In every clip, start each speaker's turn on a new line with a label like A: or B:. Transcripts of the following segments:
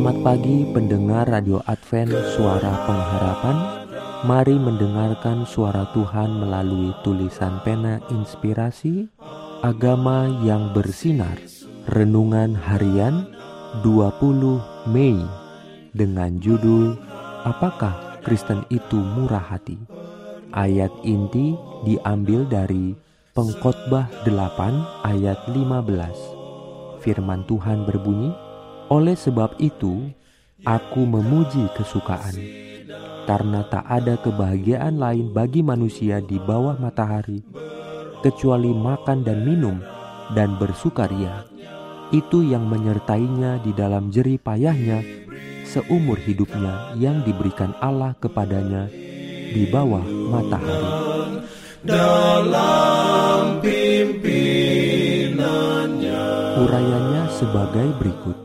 A: Selamat pagi pendengar Radio Advent Suara Pengharapan. Mari mendengarkan suara Tuhan melalui tulisan pena inspirasi Agama yang bersinar. Renungan harian 20 Mei Dengan judul Apakah Kristen itu murah hati? Ayat inti diambil dari Pengkhotbah 8 ayat 15 Firman Tuhan berbunyi, oleh sebab itu, aku memuji kesukaan, karena tak ada kebahagiaan lain bagi manusia di bawah matahari, kecuali makan dan minum dan bersukaria. Itu yang menyertainya di dalam jerih payahnya seumur hidupnya yang diberikan Allah kepadanya di bawah matahari.
B: Dalam pimpinannya
A: Urayanya sebagai berikut.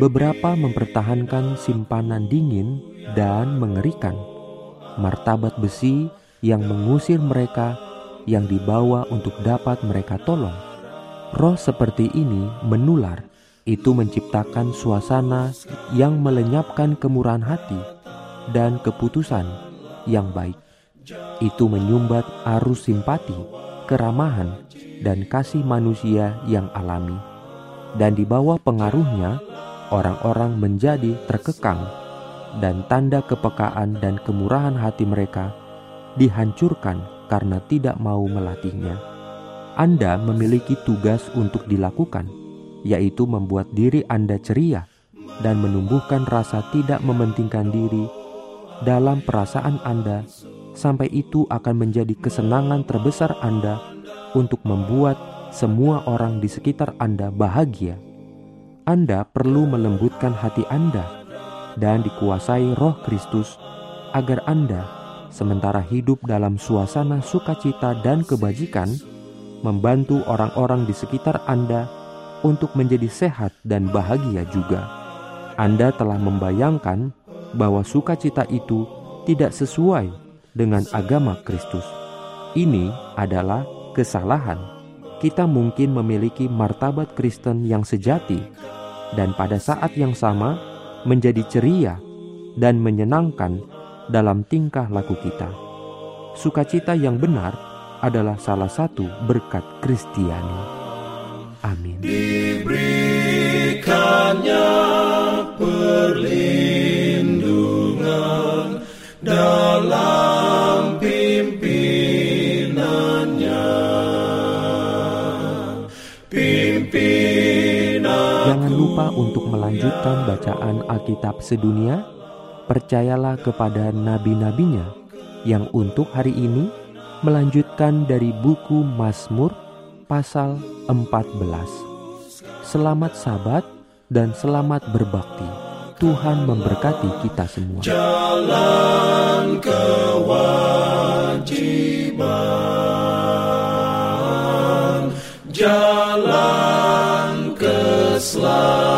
A: Beberapa mempertahankan simpanan dingin dan mengerikan, martabat besi yang mengusir mereka yang dibawa untuk dapat mereka tolong. Roh seperti ini menular, itu menciptakan suasana yang melenyapkan kemurahan hati dan keputusan yang baik. Itu menyumbat arus simpati, keramahan, dan kasih manusia yang alami. Dan di bawah pengaruhnya, orang-orang menjadi terkekang dan tanda kepekaan dan kemurahan hati mereka dihancurkan karena tidak mau melatihnya. Anda memiliki tugas untuk dilakukan, yaitu membuat diri Anda ceria dan menumbuhkan rasa tidak mementingkan diri dalam perasaan Anda, sampai itu akan menjadi kesenangan terbesar Anda untuk membuat semua orang di sekitar Anda bahagia. Anda perlu melembutkan hati Anda dan dikuasai Roh Kristus agar Anda, sementara hidup dalam suasana sukacita dan kebajikan, membantu orang-orang di sekitar Anda untuk menjadi sehat dan bahagia juga. Anda telah membayangkan bahwa sukacita itu tidak sesuai dengan agama Kristus. Ini adalah kesalahan. Kita mungkin memiliki martabat Kristen yang sejati dan pada saat yang sama menjadi ceria dan menyenangkan dalam tingkah laku kita. Sukacita yang benar adalah salah satu berkat Kristiani. Amin.
B: diberikannya perlindungan dalam
A: Jangan lupa untuk melanjutkan bacaan Alkitab sedunia. Percayalah kepada nabi-nabinya yang untuk hari ini melanjutkan dari buku Mazmur pasal 14. Selamat sabat dan selamat berbakti. Tuhan memberkati kita semua.
B: jalan Islam.